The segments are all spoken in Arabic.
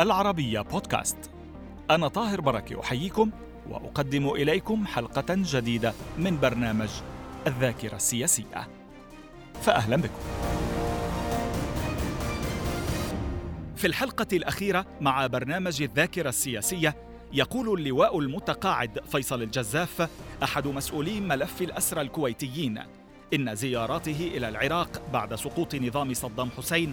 العربية بودكاست. أنا طاهر بركة أحييكم وأقدم إليكم حلقة جديدة من برنامج الذاكرة السياسية. فأهلا بكم. في الحلقة الأخيرة مع برنامج الذاكرة السياسية يقول اللواء المتقاعد فيصل الجزاف أحد مسؤولي ملف الأسرى الكويتيين إن زياراته إلى العراق بعد سقوط نظام صدام حسين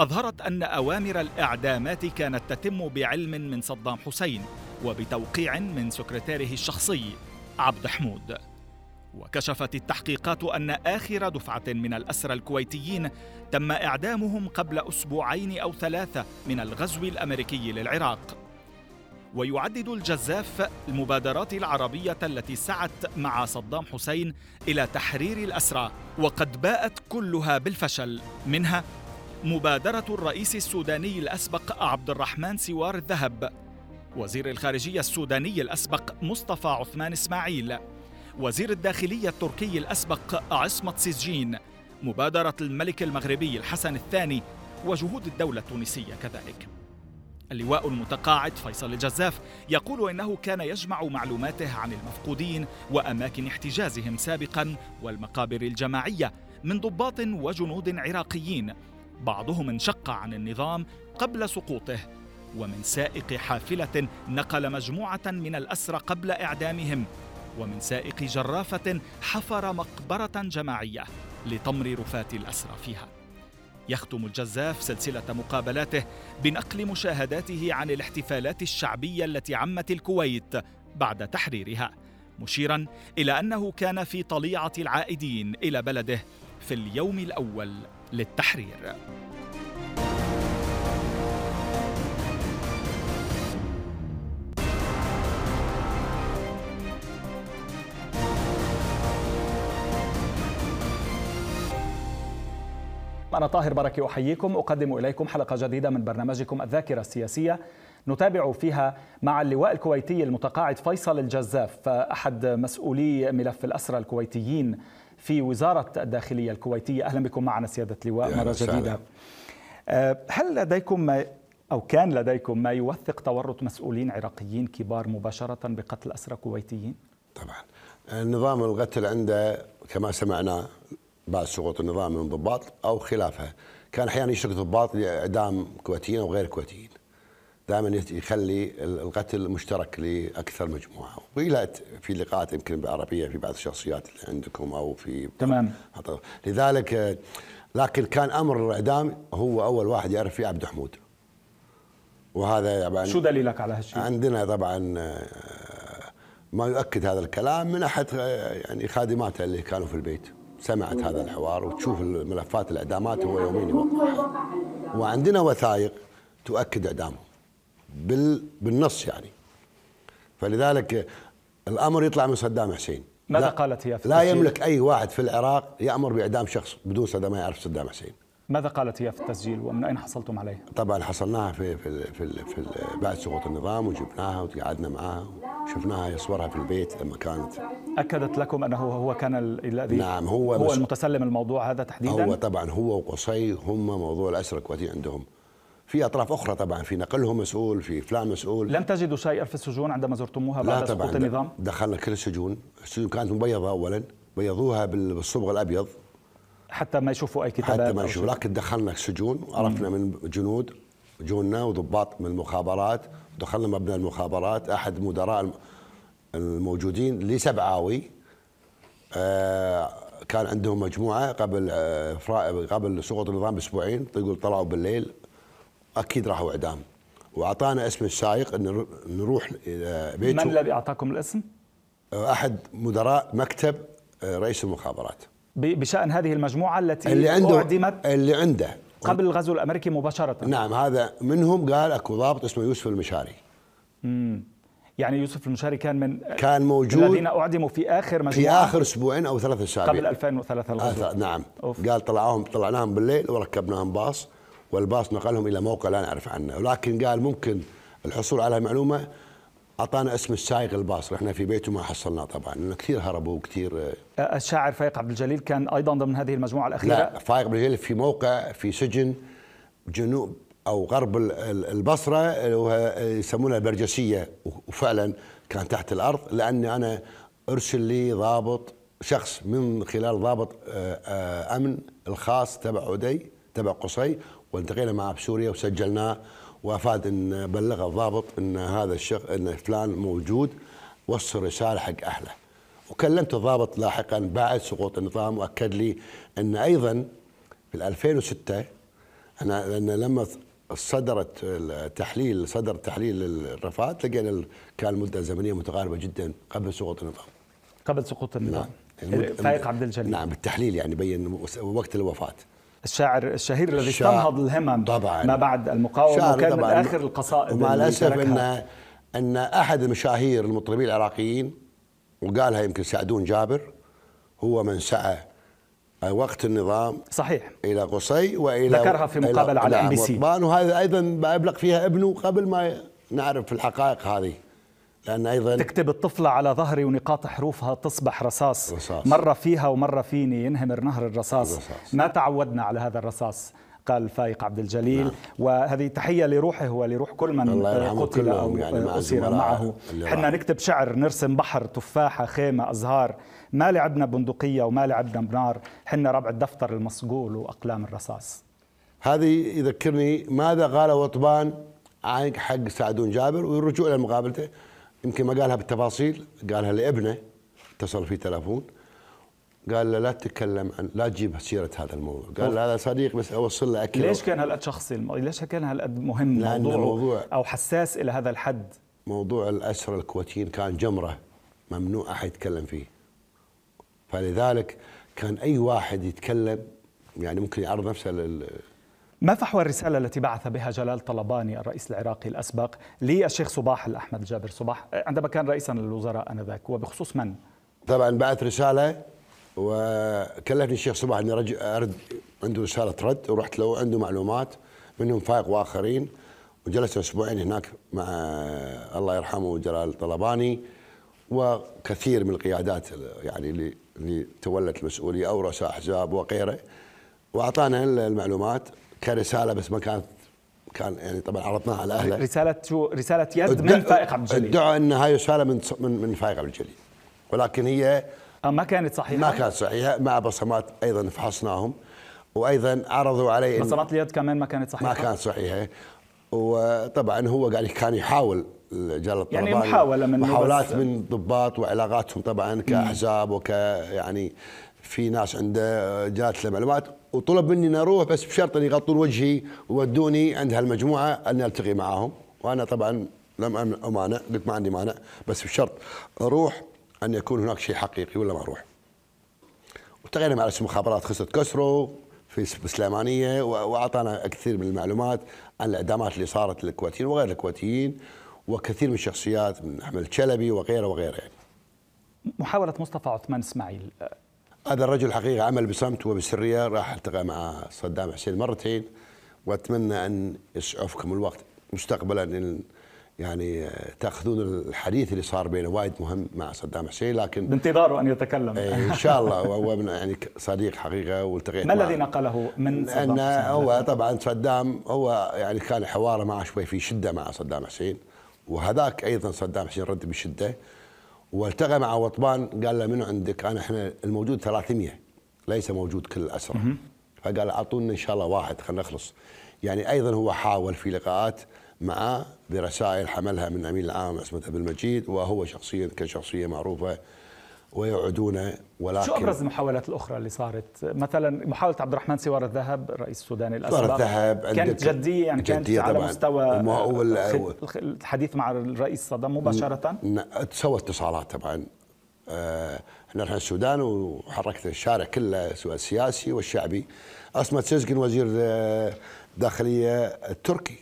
أظهرت أن أوامر الإعدامات كانت تتم بعلم من صدام حسين وبتوقيع من سكرتيره الشخصي عبد حمود. وكشفت التحقيقات أن آخر دفعة من الأسرى الكويتيين تم إعدامهم قبل أسبوعين أو ثلاثة من الغزو الأمريكي للعراق. ويعدد الجزاف المبادرات العربية التي سعت مع صدام حسين إلى تحرير الأسرى وقد باءت كلها بالفشل منها مبادرة الرئيس السوداني الأسبق عبد الرحمن سوار الذهب. وزير الخارجية السوداني الأسبق مصطفى عثمان إسماعيل. وزير الداخلية التركي الأسبق عصمت سجين. مبادرة الملك المغربي الحسن الثاني وجهود الدولة التونسية كذلك. اللواء المتقاعد فيصل الجزاف يقول إنه كان يجمع معلوماته عن المفقودين وأماكن احتجازهم سابقا والمقابر الجماعية من ضباط وجنود عراقيين بعضهم انشق عن النظام قبل سقوطه ومن سائق حافلة نقل مجموعة من الأسرى قبل إعدامهم ومن سائق جرافة حفر مقبرة جماعية لطمر رفات الأسرى فيها. يختم الجزاف سلسلة مقابلاته بنقل مشاهداته عن الاحتفالات الشعبية التي عمت الكويت بعد تحريرها مشيرا إلى أنه كان في طليعة العائدين إلى بلده في اليوم الأول للتحرير. أنا طاهر بركي أحييكم أقدم إليكم حلقة جديدة من برنامجكم الذاكرة السياسية. نتابع فيها مع اللواء الكويتي المتقاعد فيصل الجزاف أحد مسؤولي ملف الأسرى الكويتيين في وزارة الداخلية الكويتية. أهلا بكم معنا سيادة اللواء مرة جديدة. هل لديكم ما أو كان لديكم ما يوثق تورط مسؤولين عراقيين كبار مباشرة بقتل أسرى كويتيين؟ طبعا. النظام القتل عنده كما سمعنا بعد سقوط النظام من ضباط أو خلافه. كان أحيانا يشرك ضباط لإعدام كويتيين أو غير كويتيين. دائما يخلي القتل مشترك لأكثر مجموعة. وإلى في لقاءات يمكن بالعربية في بعض الشخصيات اللي عندكم أو في تمام. لذلك لكن كان أمر الإعدام هو أول واحد يعرف فيه عبد حمود. وهذا طبعا شو دليلك على هالشيء؟ عندنا طبعا ما يؤكد هذا الكلام من أحد يعني خادماته اللي كانوا في البيت. سمعت هذا الحوار وتشوف الملفات الإعدامات هو يومين يوقعها وعندنا وثائق تؤكد إعدامه. بالنص يعني. فلذلك الأمر يطلع من صدام حسين. ماذا قالت هي في لا يملك أي واحد في العراق يأمر بإعدام شخص بدون صدام ما يعرف صدام حسين. ماذا قالت هي في التسجيل ومن أين حصلتم عليه؟ طبعا حصلناها في في في, في, في بعد سقوط النظام وجبناها وقعدنا معاها وشفناها يصورها في البيت لما كانت. أكدت لكم أنه هو كان الذي نعم هو هو المتسلم الموضوع هذا تحديدا؟ هو طبعا هو وقصي هم موضوع الاسرى الكويتي عندهم. في أطراف أخرى طبعا في نقلهم مسؤول في فلان مسؤول. لم تجدوا شيئا في السجون عندما زرتموها بعد سقوط النظام؟ دخلنا كل السجون، السجون كانت مبيضة اولا بيضوها بالصبغ الأبيض. حتى ما يشوفوا أي كتابات حتى ما يشوفوا لكن دخلنا السجون وعرفنا من جنود جونا وضباط من المخابرات. دخلنا مبنى المخابرات أحد مدراء الموجودين لسبعاوي آه كان عندهم مجموعة قبل آه قبل سقوط النظام بأسبوعين يقول طلعوا بالليل. أكيد راحوا أعدام. وأعطانا اسم السائق إن نروح بيته. من الذي أعطاكم الاسم؟ أحد مدراء مكتب رئيس المخابرات. بشأن هذه المجموعة التي اللي عنده أعدمت اللي عنده. قبل الغزو الأمريكي مباشرة. نعم هذا منهم قال أكو ضابط اسمه يوسف المشاري. امم يعني يوسف المشاري كان من كان موجود الذين أعدموا في آخر مجموعة في آخر أسبوعين أو ثلاث أسابيع. قبل 2003 الغزو. آه نعم. أوف. قال طلعوهم طلعناهم بالليل وركبناهم باص. والباص نقلهم إلى موقع لا نعرف عنه. ولكن قال ممكن الحصول على معلومه أعطانا اسم السائق الباص. رحنا في بيته ما حصلناه طبعا. لأنه كثير هربوا وكثير الشاعر فايق عبد الجليل كان أيضا ضمن هذه المجموعة الأخيرة. لا فايق عبد الجليل في موقع في سجن جنوب أو غرب ال- ال- البصرة اللي هو يسمونها البرجسية. وفعلا كان تحت الأرض لأني أنا أرسل لي ضابط شخص من خلال ضابط آه، آه، أمن الخاص تبع عدي تبع قصي والتقينا معه بسوريا وسجلناه وأفاد إن بلغ الضابط إن هذا الشخص إن فلان موجود وصل رسالة حق أهله. وكلمت الضابط لاحقا بعد سقوط النظام وأكد لي إن أيضا في 2006 أنا لأن لما صدرت التحليل صدر تحليل الرفات لقينا كان المدة الزمنية متقاربة جدا قبل سقوط النظام. قبل سقوط النظام. المد- فايق عبد الجليل. نعم بالتحليل يعني بين وقت الوفاة. الشاعر الشهير الذي استنهض الهمم طبعاً. ما بعد المقاومة وكان من. آخر القصائد ومع الأسف. ان إن أحد المشاهير المطربين العراقيين وقالها يمكن سعدون جابر هو من سعى وقت النظام صحيح إلى قصي وإلى ذكرها في مقابلة إلى- على نعم، MBC. وطبعاً وهذا أيضا ابلغ فيها ابنه قبل ما نعرف الحقائق هذه لأن أيضا تكتب الطفلة على ظهري ونقاط حروفها تصبح رصاص, رصاص. مرة فيها ومرة فيني ينهمر نهر الرصاص الرصاص. ما تعودنا على هذا الرصاص قال فايق عبد الجليل نعم. وهذه تحية لروحه ولروح كل من قتل أو يعني الزملاء معه حنا. نكتب شعر نرسم بحر تفاحة خيمة أزهار ما لعبنا بندقية وما لعبنا بنار حنا ربع الدفتر المصقول وأقلام الرصاص هذه يذكرني ماذا قال وطبان عن حق سعدون جابر والرجوع إلى مقابلته يمكن ما قالها بالتفاصيل قالها لابنه اتصل في تلفون قال له لا تتكلم عن لا تجيب سيرة هذا الموضوع. قال له هذا صديق بس أوصل له أكل. ليش كان هالقد شخصي؟ الموضوع؟ ليش كان هالقد مهم لأن موضوع الموضوع- أو حساس إلى هذا الحد؟ موضوع الأسرى الكويتيين كان جمرة ممنوع أحد يتكلم فيه. فلذلك كان أي واحد يتكلم يعني ممكن يعرض نفسه لل ما فحوى الرسالة التي بعث بها جلال طلباني الرئيس العراقي الأسبق للشيخ صباح الأحمد الجابر صباح عندما كان رئيسا للوزراء آنذاك وبخصوص من؟ طبعا بعث رسالة وكلفني الشيخ صباح رج... أرد عنده رسالة رد ورحت له عنده معلومات منهم فايق وآخرين وجلسنا أسبوعين هناك مع الله يرحمه جلال طلباني وكثير من القيادات يعني اللي اللي تولت المسؤوليه أو رؤساء أحزاب وغيره وأعطانا المعلومات كرساله بس ما كانت كان يعني طبعا عرضناها على أهله. رسالة شو رسالة يد من فائق عبد الجليل. ادعوا إن هاي رساله من من من فايق عبد الجليل. ولكن هي آه، ما كانت صحيحة. ما كانت صحيحة مع بصمات أيضا فحصناهم. وأيضا عرضوا علي بصمات اليد كمان ما كانت صحيحة. ما كانت صحيحة. وطبعا هو قاعد كان يحاول جلال يعني محاولة منه محاولات من ضباط وعلاقاتهم طبعا كأحزاب وك يعني في ناس عنده جات له معلومات. وطلب مني ان أروح بس بشرط أن يغطون وجهي وودوني عند هالمجموعة اني ألتقي معاهم وأنا طبعا لم امانع قلت ما عندي مانع بس بشرط أروح أن يكون هناك شيء حقيقي ولا ما أروح والتقينا مع رئيس المخابرات خسرت كسرو في سليمانيه و- وأعطانا كثير من المعلومات عن الإعدامات اللي صارت للكويتيين وغير الكويتيين وكثير من الشخصيات من أحمد الشلبي وغيره وغيره يعني. محاولة مصطفى عثمان إسماعيل آه، هذا الرجل حقيقة عمل بصمت وبسرية راح ألتقى مع صدام حسين مرتين وأتمنى أن يسعفكم الوقت مستقبلا إن يعني تأخذون الحديث اللي صار بينه وايد مهم مع صدام حسين لكن بانتظاره أن يتكلم إيه، إن شاء الله وهو من يعني صديق حقيقة والتقيت ما. الذي نقله من صدام حسين؟ هو طبعا صدام هو يعني كان حواره معه شوي في شدة مع صدام حسين وهذاك أيضا صدام حسين رد بشدة والتقى مع وطبان قال له منو عندك؟ أنا إحنا الموجود 300 ليس موجود كل الاسرى فقال أعطونا إن شاء الله واحد خلينا نخلص. يعني أيضا هو حاول في لقاءات معه برسائل حملها من أمين العام عصمت ابن المجيد وهو شخصيا كشخصية معروفة ويوعدونه ولكن شو أبرز المحاولات الأخرى اللي صارت؟ مثلا محاولة عبد الرحمن سوار الذهب الرئيس السوداني الأسبق. سوار الذهب كانت جدية يعني كانت جدية على طبعاً. مستوى الخ- الخ- الحديث مع الرئيس صدام مباشرة؟ تسوى اتصالات طبعا. آه، إحنا رحنا السودان وحركت الشارع كله سواء السياسي والشعبي. أصمت سيزقن وزير آه، داخلية التركي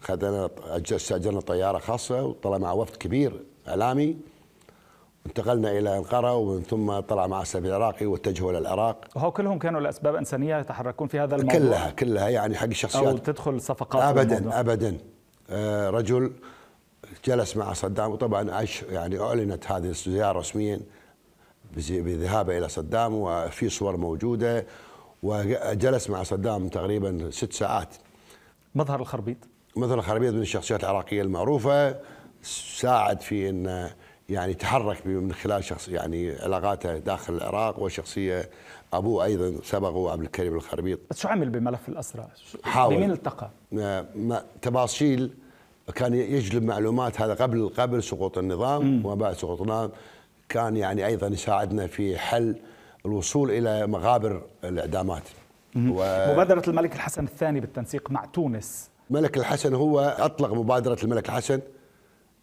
خذنا استاجرنا طيارة خاصة وطلع مع وفد كبير إعلامي. انتقلنا إلى أنقرة ومن ثم طلع مع السفير العراقي واتجهوا إلى العراق. وهو كلهم كانوا لأسباب إنسانية يتحركون في هذا الموضوع؟ كلها كلها يعني حق أو الشخصيات تدخل صفقات ابدا. ابدا. آه، رجل جلس مع صدام وطبعا عش يعني أعلنت هذه الزيارة رسميا بذهابه إلى صدام وفي صور موجودة وجلس مع صدام تقريبا ست ساعات. مظهر الخربيط؟ مظهر الخربيط من الشخصيات العراقية المعروفة ساعد في إن يعني تحرك من خلال شخص يعني علاقاته داخل العراق وشخصية ابوه أيضا سبقه عبد الكريم الخربيط. بس شو عمل بملف الاسرى؟ حاول. بمين التقى؟ تفاصيل. كان يجلب معلومات هذا قبل قبل سقوط النظام وما بعد سقوط النظام. كان يعني أيضا يساعدنا في حل الوصول إلى مغابر الإعدامات. و... مبادرة الملك الحسن الثاني بالتنسيق مع تونس. الملك الحسن هو أطلق مبادرة الملك الحسن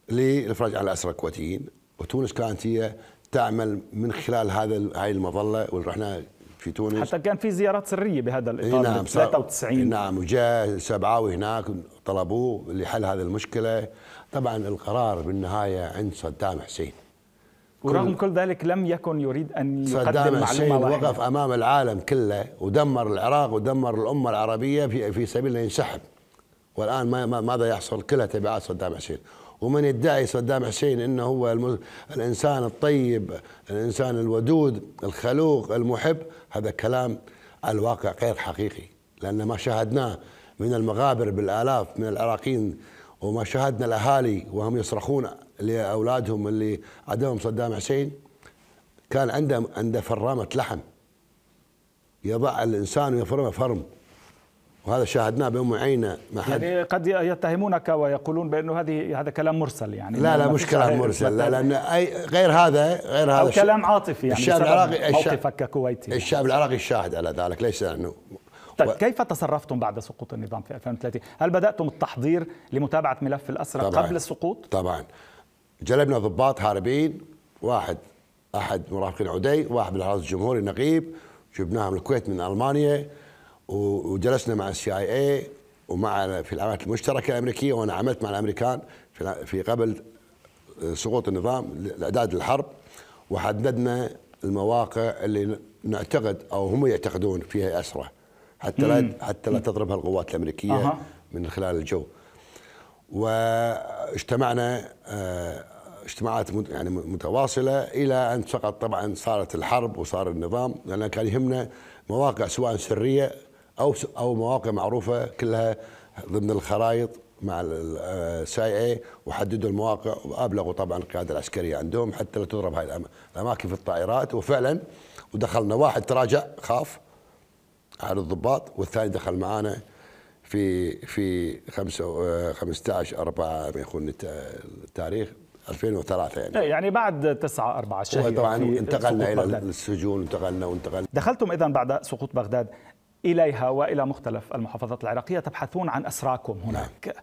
للإفراج عن الأسرى الكويتيين. وتونس كانت هي تعمل من خلال هذا هاي المظلة ورحنا في تونس. حتى كان في زيارات سرية بهذا الإطار نعم 93 نعم وجاء سبعاوي هناك طلبوه لحل هذه المشكلة. طبعا القرار بالنهاية عند صدام حسين. ورغم كل ذلك لم يكن يريد أن يقدم صدام حسين وقف أمام العالم كله ودمر العراق ودمر الأمة العربية في في سبيل ينسحب. والآن ما ماذا يحصل؟ كلها تبعات صدام حسين. ومن يدعي صدام حسين إنه هو الإنسان الطيب الإنسان الودود الخلوق المحب هذا كلام على الواقع غير حقيقي. لأن ما شاهدناه من المغابر بالآلاف من العراقيين وما شاهدنا الأهالي وهم يصرخون لأولادهم اللي عدوهم صدام حسين. كان عنده عنده فرامة لحم. يضع الإنسان ويفرمه فرم. وهذا شاهدناه بأم عينة ما حد يعني قد يتهمونك ويقولون بأنه هذه هذا كلام مرسل يعني. لا لا مش كلام مرسل. لا لأن أي غير هذا غير هذا أو كلام عاطفي يعني الشعب العراقي موقفك ككويتي الشعب العراقي شاهد على ذلك ليس أنه طيب و... كيف تصرفتم بعد سقوط النظام في 2030 هل بدأتم التحضير لمتابعة ملف الأسرى طبعًا. قبل السقوط؟ طبعا. جلبنا ضباط هاربين واحد أحد مرافقين عدي واحد بالحرس الجمهوري نقيب جبناهم الكويت من ألمانيا وجلسنا مع السي آي اي ومع في العمليات المشتركة الأمريكية وأنا عملت مع الأمريكان في قبل سقوط النظام لإعداد الحرب وحددنا المواقع اللي نعتقد أو هم يعتقدون فيها اسرى حتى لا حتى لا تضربها القوات الأمريكية أه. من خلال الجو. واجتمعنا آه، اجتماعات يعني متواصلة إلى أن سقط طبعا صارت الحرب وصار النظام لأن كان يهمنا مواقع سواء سرية أو أو مواقع معروفة كلها ضمن الخرائط مع السي اي وحددوا المواقع وأبلغوا طبعا القيادة العسكرية عندهم حتى لا تضرب هاي الأماكن في الطائرات. وفعلا ودخلنا واحد تراجع خاف على الضباط والثاني دخل معانا في في 15 4 ما يكون التاريخ 2003 يعني. إيه، يعني بعد 9 4 شهر طبعا انتقلنا إلى السجون انتقلنا وانتقلنا. دخلتم اذا بعد سقوط بغداد. إليها وإلى مختلف المحافظات العراقية تبحثون عن أسراكم هناك نعم.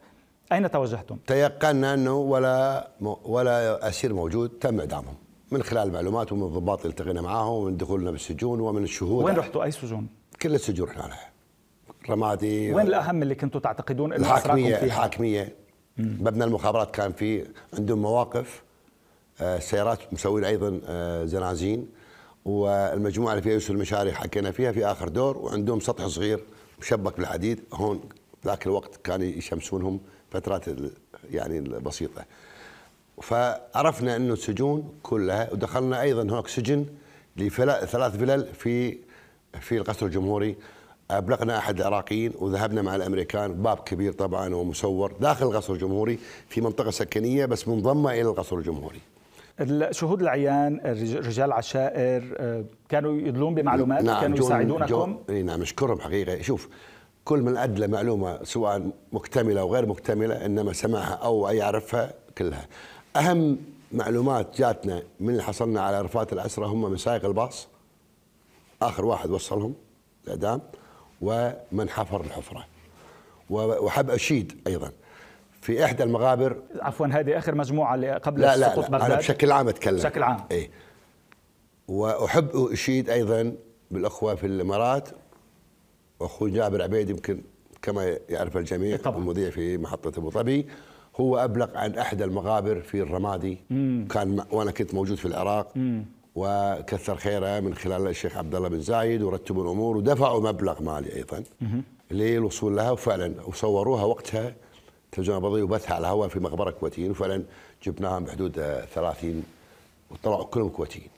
أين توجهتم؟ تيقنا أنه ولا ولا أسير موجود تم إعدامهم من خلال المعلومات ومن الضباط اللي التقينا معاهم ومن دخولنا بالسجون ومن الشهود وين رحتوا أي سجون؟ كل السجون رحنا لها رمادي وين الأهم اللي كنتوا تعتقدون أنه الحاكمية فيها؟ الحاكمية مبنى المخابرات كان في عندهم مواقف آه، سيارات مسوين أيضا آه، زنازين والمجموعة اللي فيها يوسف المشاري حكينا فيها في آخر دور وعندهم سطح صغير مشبك بالحديد هون ذاك الوقت كانوا يشمسونهم فترات يعني البسيطة. فعرفنا إنه السجون كلها ودخلنا أيضا هناك سجن لثلاث فلل في في القصر الجمهوري. أبلغنا أحد العراقيين وذهبنا مع الأمريكان باب كبير طبعا ومسور داخل القصر الجمهوري في منطقة سكنية بس منضمة إلى القصر الجمهوري. الشهود العيان رجال عشائر آه، كانوا يدلون بمعلومات نعم كانوا يساعدونكم؟ نعم اشكرهم حقيقه شوف كل من أدلى معلومة سواء مكتملة أو غير مكتملة إنما سمعها أو يعرفها كلها. أهم معلومات جاتنا من اللي حصلنا على رفات الاسرى هم من سائق الباص. آخر واحد وصلهم الإعدام ومن حفر الحفرة. وحب أشيد أيضا. في إحدى المغابر. عفوا هذه آخر مجموعة اللي قبل لا لا, لا, لا أنا بشكل عام أتكلم. بشكل عام. اي وأحب أشيد أيضا بالأخوة في الإمارات واخوي جابر عبيد يمكن كما يعرف الجميع طبعا. المذيع في محطة أبو ظبي. هو أبلغ عن إحدى المغابر في الرمادي. مم. كان وأنا كنت موجود في العراق. مم. وكثر خيره من خلال الشيخ عبد الله بن زايد ورتبوا الأمور ودفعوا مبلغ مالي أيضا للوصول لها. وفعلا وصوروها وقتها تلفزيون ابو وبثها على الهواء في مقبرة كويتيين وفعلا جبناهم بحدود 30 وطلعوا كلهم كويتيين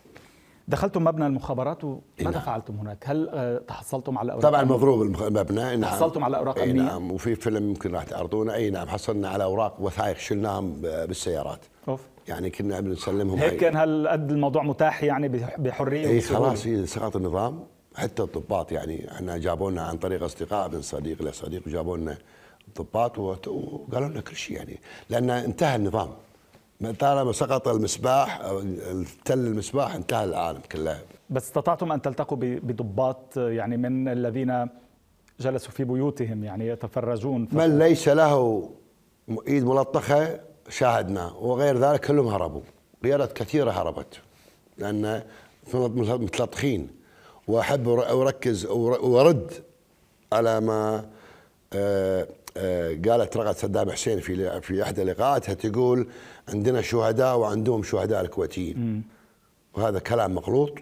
دخلتم مبنى المخابرات وماذا نعم. فعلتم هناك؟ هل آه، تحصلتم على أوراق طبعا؟ مضروب المبنى نعم حصلتم على أوراق أي أمنية؟ نعم وفي فيلم يمكن راح تعرضونه اي نعم حصلنا على أوراق وثائق شلناهم بالسيارات أوف. يعني كنا بنسلمهم هيك كان هالقد الموضوع متاح يعني بح- بحرية اي؟ خلاص سقط النظام حتى الضباط يعني إحنا جابوا لنا عن طريق أصدقاء من صديق لصديق وجابوا لنا الضباط وت- وقالوا لنا كل شيء يعني لأن انتهى النظام. ما طالما سقط المسباح تل المسباح انتهى العالم كله. بس استطعتم أن تلتقوا بضباط يعني من الذين جلسوا في بيوتهم يعني يتفرجون؟ من ليس له إيد ملطخة شاهدنا وغير ذلك كلهم هربوا. قيادات كثيرة هربت لأن متلطخين. وأحب أركز وارد على ما آه، قالت رغد صدام حسين في في احدى لقاءاتها تقول عندنا شهداء وعندهم شهداء الكويتيين. وهذا كلام مغلوط.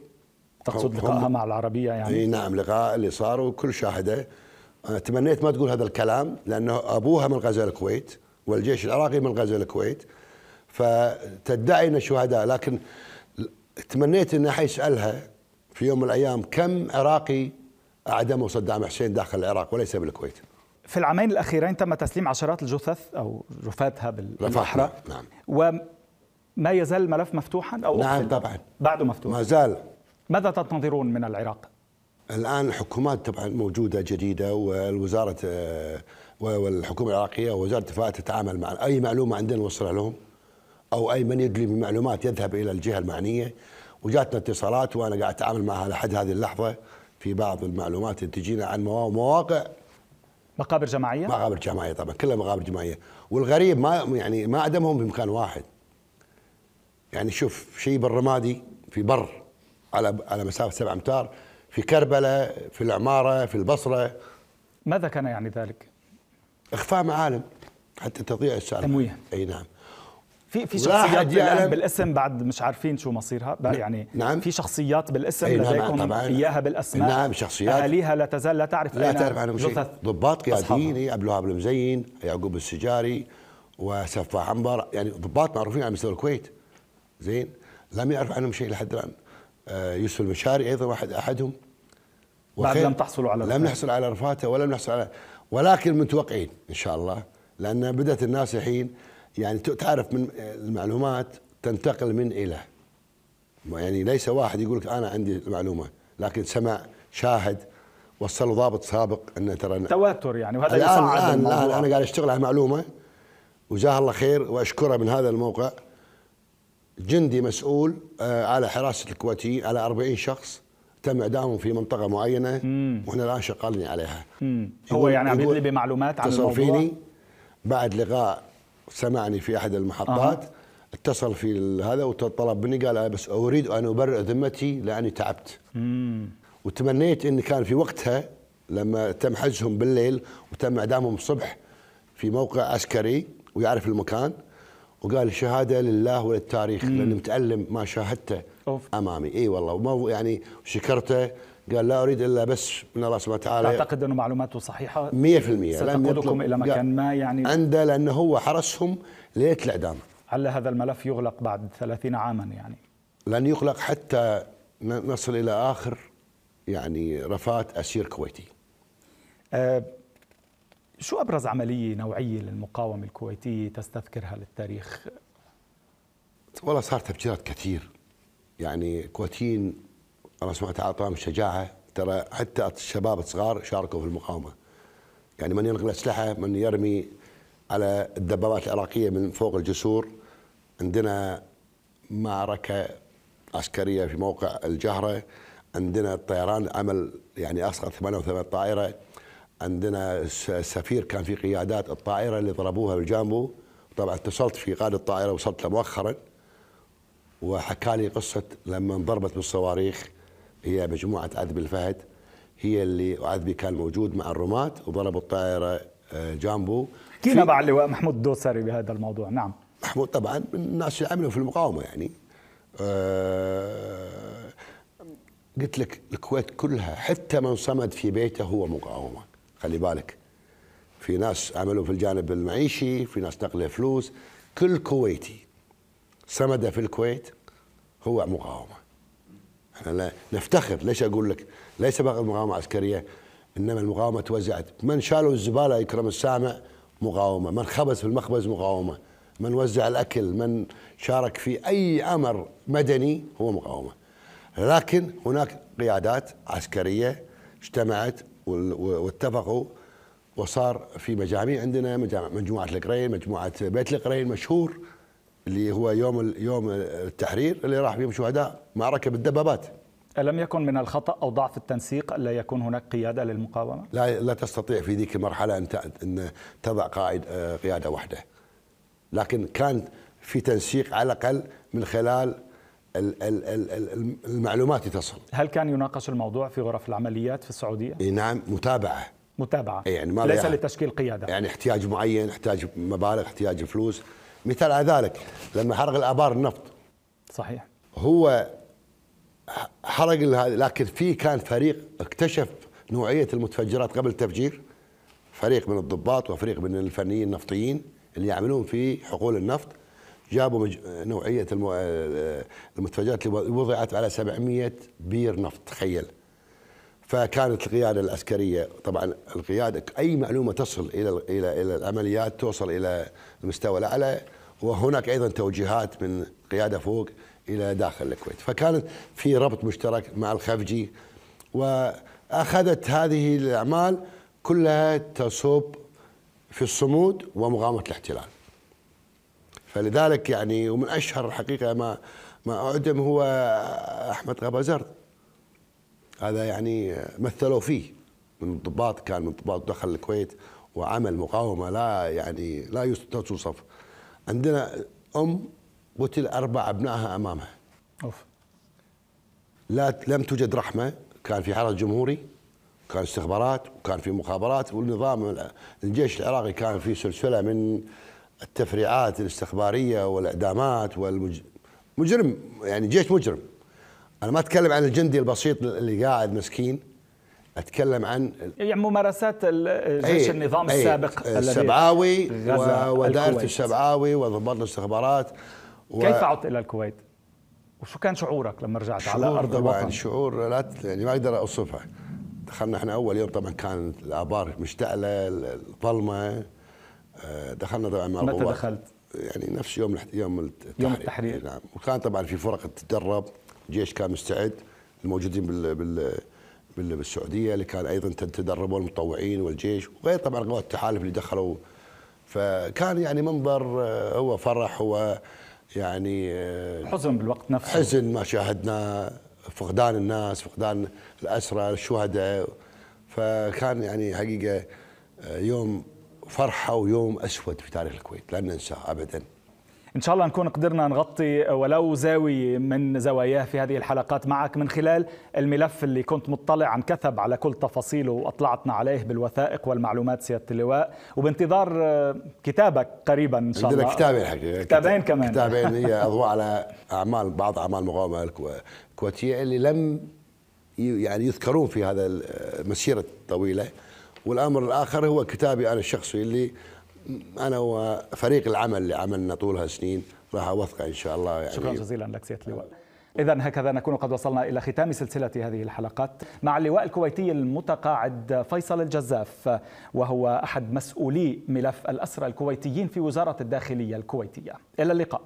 تقصد لقائها مع العربية يعني؟ إي نعم لقاء اللي صار وكل شاهده. أنا تمنيت ما تقول هذا الكلام لأنه أبوها من غزو الكويت والجيش العراقي من غزو الكويت. فتدعي إن شهداء لكن تمنيت انه حيسالها في يوم من الأيام كم عراقي اعدمه صدام حسين داخل العراق وليس بالكويت. في العامين الأخيرين تم تسليم عشرات الجثث أو رفاتها بال- بالأحرى. نعم. وما يزال الملف مفتوحا أو نعم؟ طبعا. بعده مفتوح. ما زال. ماذا تنتظرون من العراق؟ الآن حكومات طبعا موجودة جديدة والوزارة آه، والحكومة العراقية ووزارة الدفاع تتعامل مع أي معلومة عندنا نوصلها لهم؟ أو أي من يدلي بمعلومات يذهب إلى الجهة المعنية؟ وجاتنا اتصالات وأنا قاعد أتعامل معها لحد هذه اللحظة في بعض المعلومات اللي تجينا عن موا- مواقع مقابر جماعية؟ مقابر جماعية طبعا كلها مقابر جماعية والغريب ما يعني ما عدمهم بمكان واحد يعني شوف شيء بالرمادي في بر على على مسافة سبع أمتار في كربلاء في العمارة في البصرة ماذا كان يعني ذلك؟ إخفاء معالم حتى تضيع السالفه تمويه. أي نعم في في شخصيات. الآن بالاسم بعد مش عارفين شو مصيرها يعني نعم. في شخصيات بالاسم أي نعم، لديكم طبعاً. إياها بالأسماء نعم، شخصيات. أهاليها لا تزال لا تعرف لا تعرف عنهم شيء ضباط. قياديين إيه، عبد الوهاب المزين يعقوب السجاري وسفاح عنبر يعني ضباط معروفين على مستوى الكويت زين لم يعرف عنهم شيء لحد الآن آه، يوسف المشاري أيضا واحد أحدهم بعد لم تحصلوا على لم. نحصل على رفاته ولم نحصل على ولكن متوقعين إن شاء الله لأن بدأت الناس الحين يعني تعرف من المعلومات تنتقل من إلى. يعني ليس واحد يقول لك أنا عندي المعلومة لكن سمع شاهد وصلوا ضابط سابق انه ترى تواتر يعني وهذا الان الان الموضوع. الآن أنا قاعد أشتغل على معلومة وجزاه الله خير وأشكره من هذا الموقع. جندي مسؤول آه، على حراسة الكويتيين على 40 شخص تم إعدامهم في منطقة معينة وإحنا الآن شغالين عليها. مم. هو يعني عم يدلي بمعلومات عن الموضوع؟ فيني بعد لقاء سمعني في أحد المحطات اتصل في هذا وطلب مني قال أنا بس أريد أن أبرئ ذمتي لأني تعبت. وتمنيت إن كان في وقتها لما تم حجزهم بالليل وتم إعدامهم الصبح في موقع عسكري ويعرف المكان وقال الشهاده لله وللتاريخ لأني متألم ما شاهدته أوف. أمامي. إي والله وما يعني شكرته قال لا أريد إلا بس من الله سبحانه وتعالى. تعتقد أنه معلوماته صحيحة؟ 100% لم ستقودكم يطلب- إلى مكان ما يعني- عنده لأنه هو حرسهم ليلة الإعدام. على هذا الملف يغلق بعد 30 عاما يعني؟ لن يغلق حتى نصل إلى آخر يعني رفات أسير كويتي. آه، شو أبرز عملية نوعية للمقاومة الكويتية تستذكرها للتاريخ؟ والله صار تفجيرات كثير. يعني كويتيين الله سبحانه وتعالى أعطاهم الشجاعة. ترى حتى الشباب الصغار شاركوا في المقاومة. يعني من ينقل أسلحة من يرمي على الدبابات العراقية من فوق الجسور. عندنا معركة عسكرية في موقع الجهرة. عندنا الطيران عمل يعني اسقط 88 طائرة. عندنا الس- السفير كان في قيادات الطائرة اللي ضربوها بالجامبو طبعا اتصلت في قائد الطائرة وصلت له مؤخرا. وحكى لي قصة لما انضربت بالصواريخ. هي مجموعة عذبي الفهد هي اللي وعذبي كان موجود مع الرماة وضربوا الطائرة آه، جامبو. كينا في- مع اللواء محمود الدوسري بهذا الموضوع. نعم. محمود طبعا من الناس اللي عملوا في المقاومة يعني. آه، قلت لك الكويت كلها حتى من صمد في بيته هو مقاومة خلي بالك. في ناس عملوا في الجانب المعيشي في ناس نقله فلوس. كل كويتي صمد في الكويت هو مقاومة. إحنا لا نفتخر. ليش أقول لك؟ ليس فقط مقاومة عسكرية إنما المقاومة توزعت. من شالوا الزبالة يكرم السامع؟ مقاومة. من خبز في المخبز؟ مقاومة. من وزع الأكل من شارك في أي أمر مدني هو مقاومة. لكن هناك قيادات عسكرية اجتمعت واتفقوا وصار في مجاميع عندنا مجموعة القرين مجموعة بيت القرين مشهور. اللي هو يوم يوم التحرير اللي راح فيهم شهداء معركة بالدبابات. ألم يكن من الخطأ أو ضعف التنسيق ألا يكون هناك قيادة للمقاومة؟ لا لا تستطيع في ذيك المرحلة أن أن تضع قائد آه، قيادة واحدة لكن كان في تنسيق على الأقل من خلال المعلومات تصل. هل كان يناقش الموضوع في غرف العمليات في السعودية؟ نعم متابعة. متابعة. يعني ما ليس يعني لتشكيل قيادة. يعني احتياج معين احتياج مبالغ احتياج فلوس. مثال على ذلك لما حرق الآبار النفط. صحيح. هو حرق لكن في كان فريق اكتشف نوعية المتفجرات قبل التفجير. فريق من الضباط وفريق من الفنيين النفطيين اللي يعملون في حقول النفط. جابوا المو... المتفجرات اللي وضعت على 700 بير نفط تخيل. فكانت القيادة العسكرية طبعا القيادة أي معلومة تصل إلى إلى إلى العمليات توصل إلى المستوى الأعلى. وهناك أيضا توجيهات من قيادة فوق إلى داخل الكويت. فكانت في ربط مشترك مع الخفجي وأخذت هذه الأعمال كلها تصب في الصمود ومقاومة الاحتلال. فلذلك يعني ومن أشهر الحقيقة ما ما أعدم هو أحمد غبازرد. هذا يعني مثلوا فيه. من الضباط كان من الضباط دخل الكويت وعمل مقاومة لا يعني لا توصف عندنا أم قتل أربع أبنائها أمامها. أوف. لا لم توجد رحمة كان في حرس جمهوري كان استخبارات وكان في مخابرات والنظام الجيش العراقي كان في سلسلة من التفريعات الاستخبارية والإعدامات والمجرم يعني جيش مجرم. أنا ما أتكلم عن الجندي البسيط اللي قاعد مسكين. أتكلم عن يعني ممارسات جيش النظام أي السابق السبعاوي ودائره السبعاوي وضباط الاستخبارات و... كيف عدت إلى الكويت؟ وشو كان شعورك لما رجعت على أرض الوطن؟ شعور لا يعني ما أقدر اوصفها دخلنا إحنا أول يوم طبعا كانت الآبار مشتعلة الظلمة آه، دخلنا طبعا مع متى دخلت؟ يعني نفس يوم يوم التحرير يوم التحرير نعم وكان طبعا في فرق تتدرب الجيش كان مستعد الموجودين بال بال بالسعودية اللي كان أيضا تدربوا المتطوعين والجيش وغير طبعا قوات التحالف اللي دخلوا. فكان يعني منظر آه، هو فرح هو يعني آه، حزن بالوقت نفسه. حزن ما شاهدناه فقدان الناس فقدان الاسرى الشهداء. فكان يعني حقيقة يوم فرحة ويوم أسود في تاريخ الكويت لن ننساه أبدا. إن شاء الله نكون قدرنا نغطي ولو زاوية من زواياه في هذه الحلقات معك من خلال الملف اللي كنت مطلع عن كثب على كل تفاصيله وأطلعتنا عليه بالوثائق والمعلومات سيادة اللواء. وبانتظار كتابك قريبا إن شاء الله. كتابين حقيقة كتابين كمان. كتابين هي أضواء على أعمال بعض أعمال المقاومة الكويتية اللي لم يعني يذكرون في هذا المسيرة الطويلة والأمر الآخر هو كتابي أنا الشخصي اللي أنا وفريق العمل اللي عملنا طول هالسنين راح أوثقه إن شاء الله يعني. شكرا جزيلا لك سيادة اللواء. إذا هكذا نكون قد وصلنا إلى ختام سلسلة هذه الحلقات مع اللواء الكويتي المتقاعد فيصل الجزاف وهو أحد مسؤولي ملف الأسرى الكويتيين في وزارة الداخلية الكويتية. إلى اللقاء.